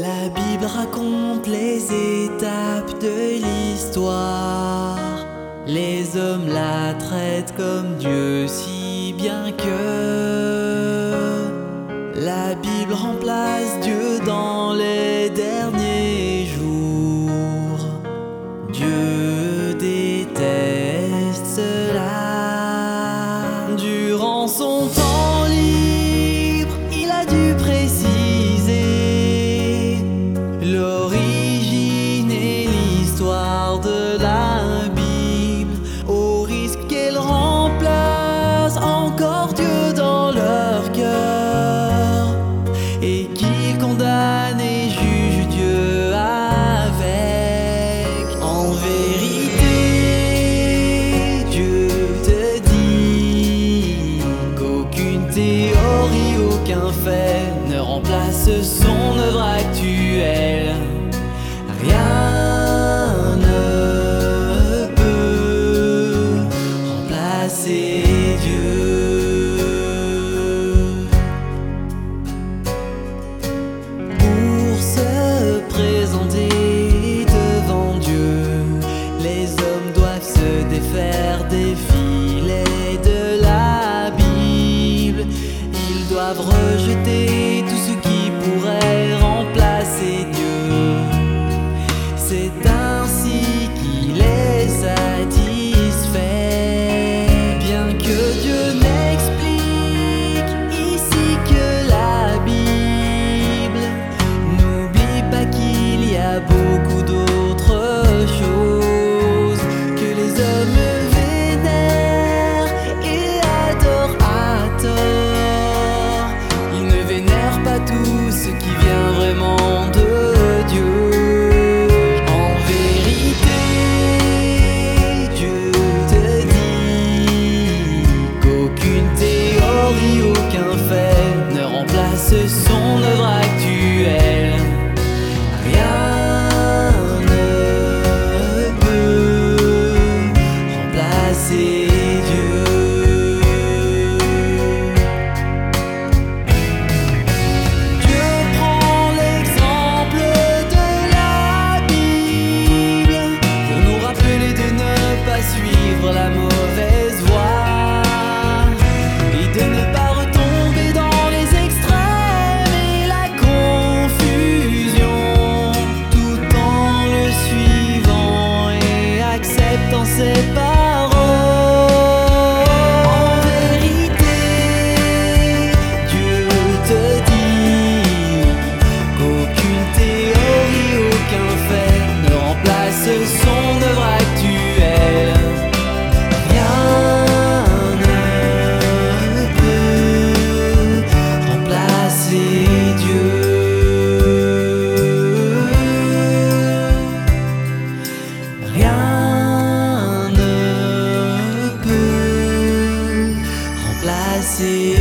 La Bible raconte les étapes de l'histoire. Les hommes la traitent comme Dieu si bien que la Bible remplace Dieu aucun fait ne remplace son œuvre actuelle. Rejeter tout ce qui pourrait remplacer Dieu. C'est ainsi qu'il est satisfait. Bien que Dieu n'explique ici que la Bible, n'oublie pas qu'il y a beaucoup ce qui vient vraiment de Dieu. En vérité, Dieu te dit qu'aucune théorie, aucun fait ne remplace son ne peut remplacer Dieu.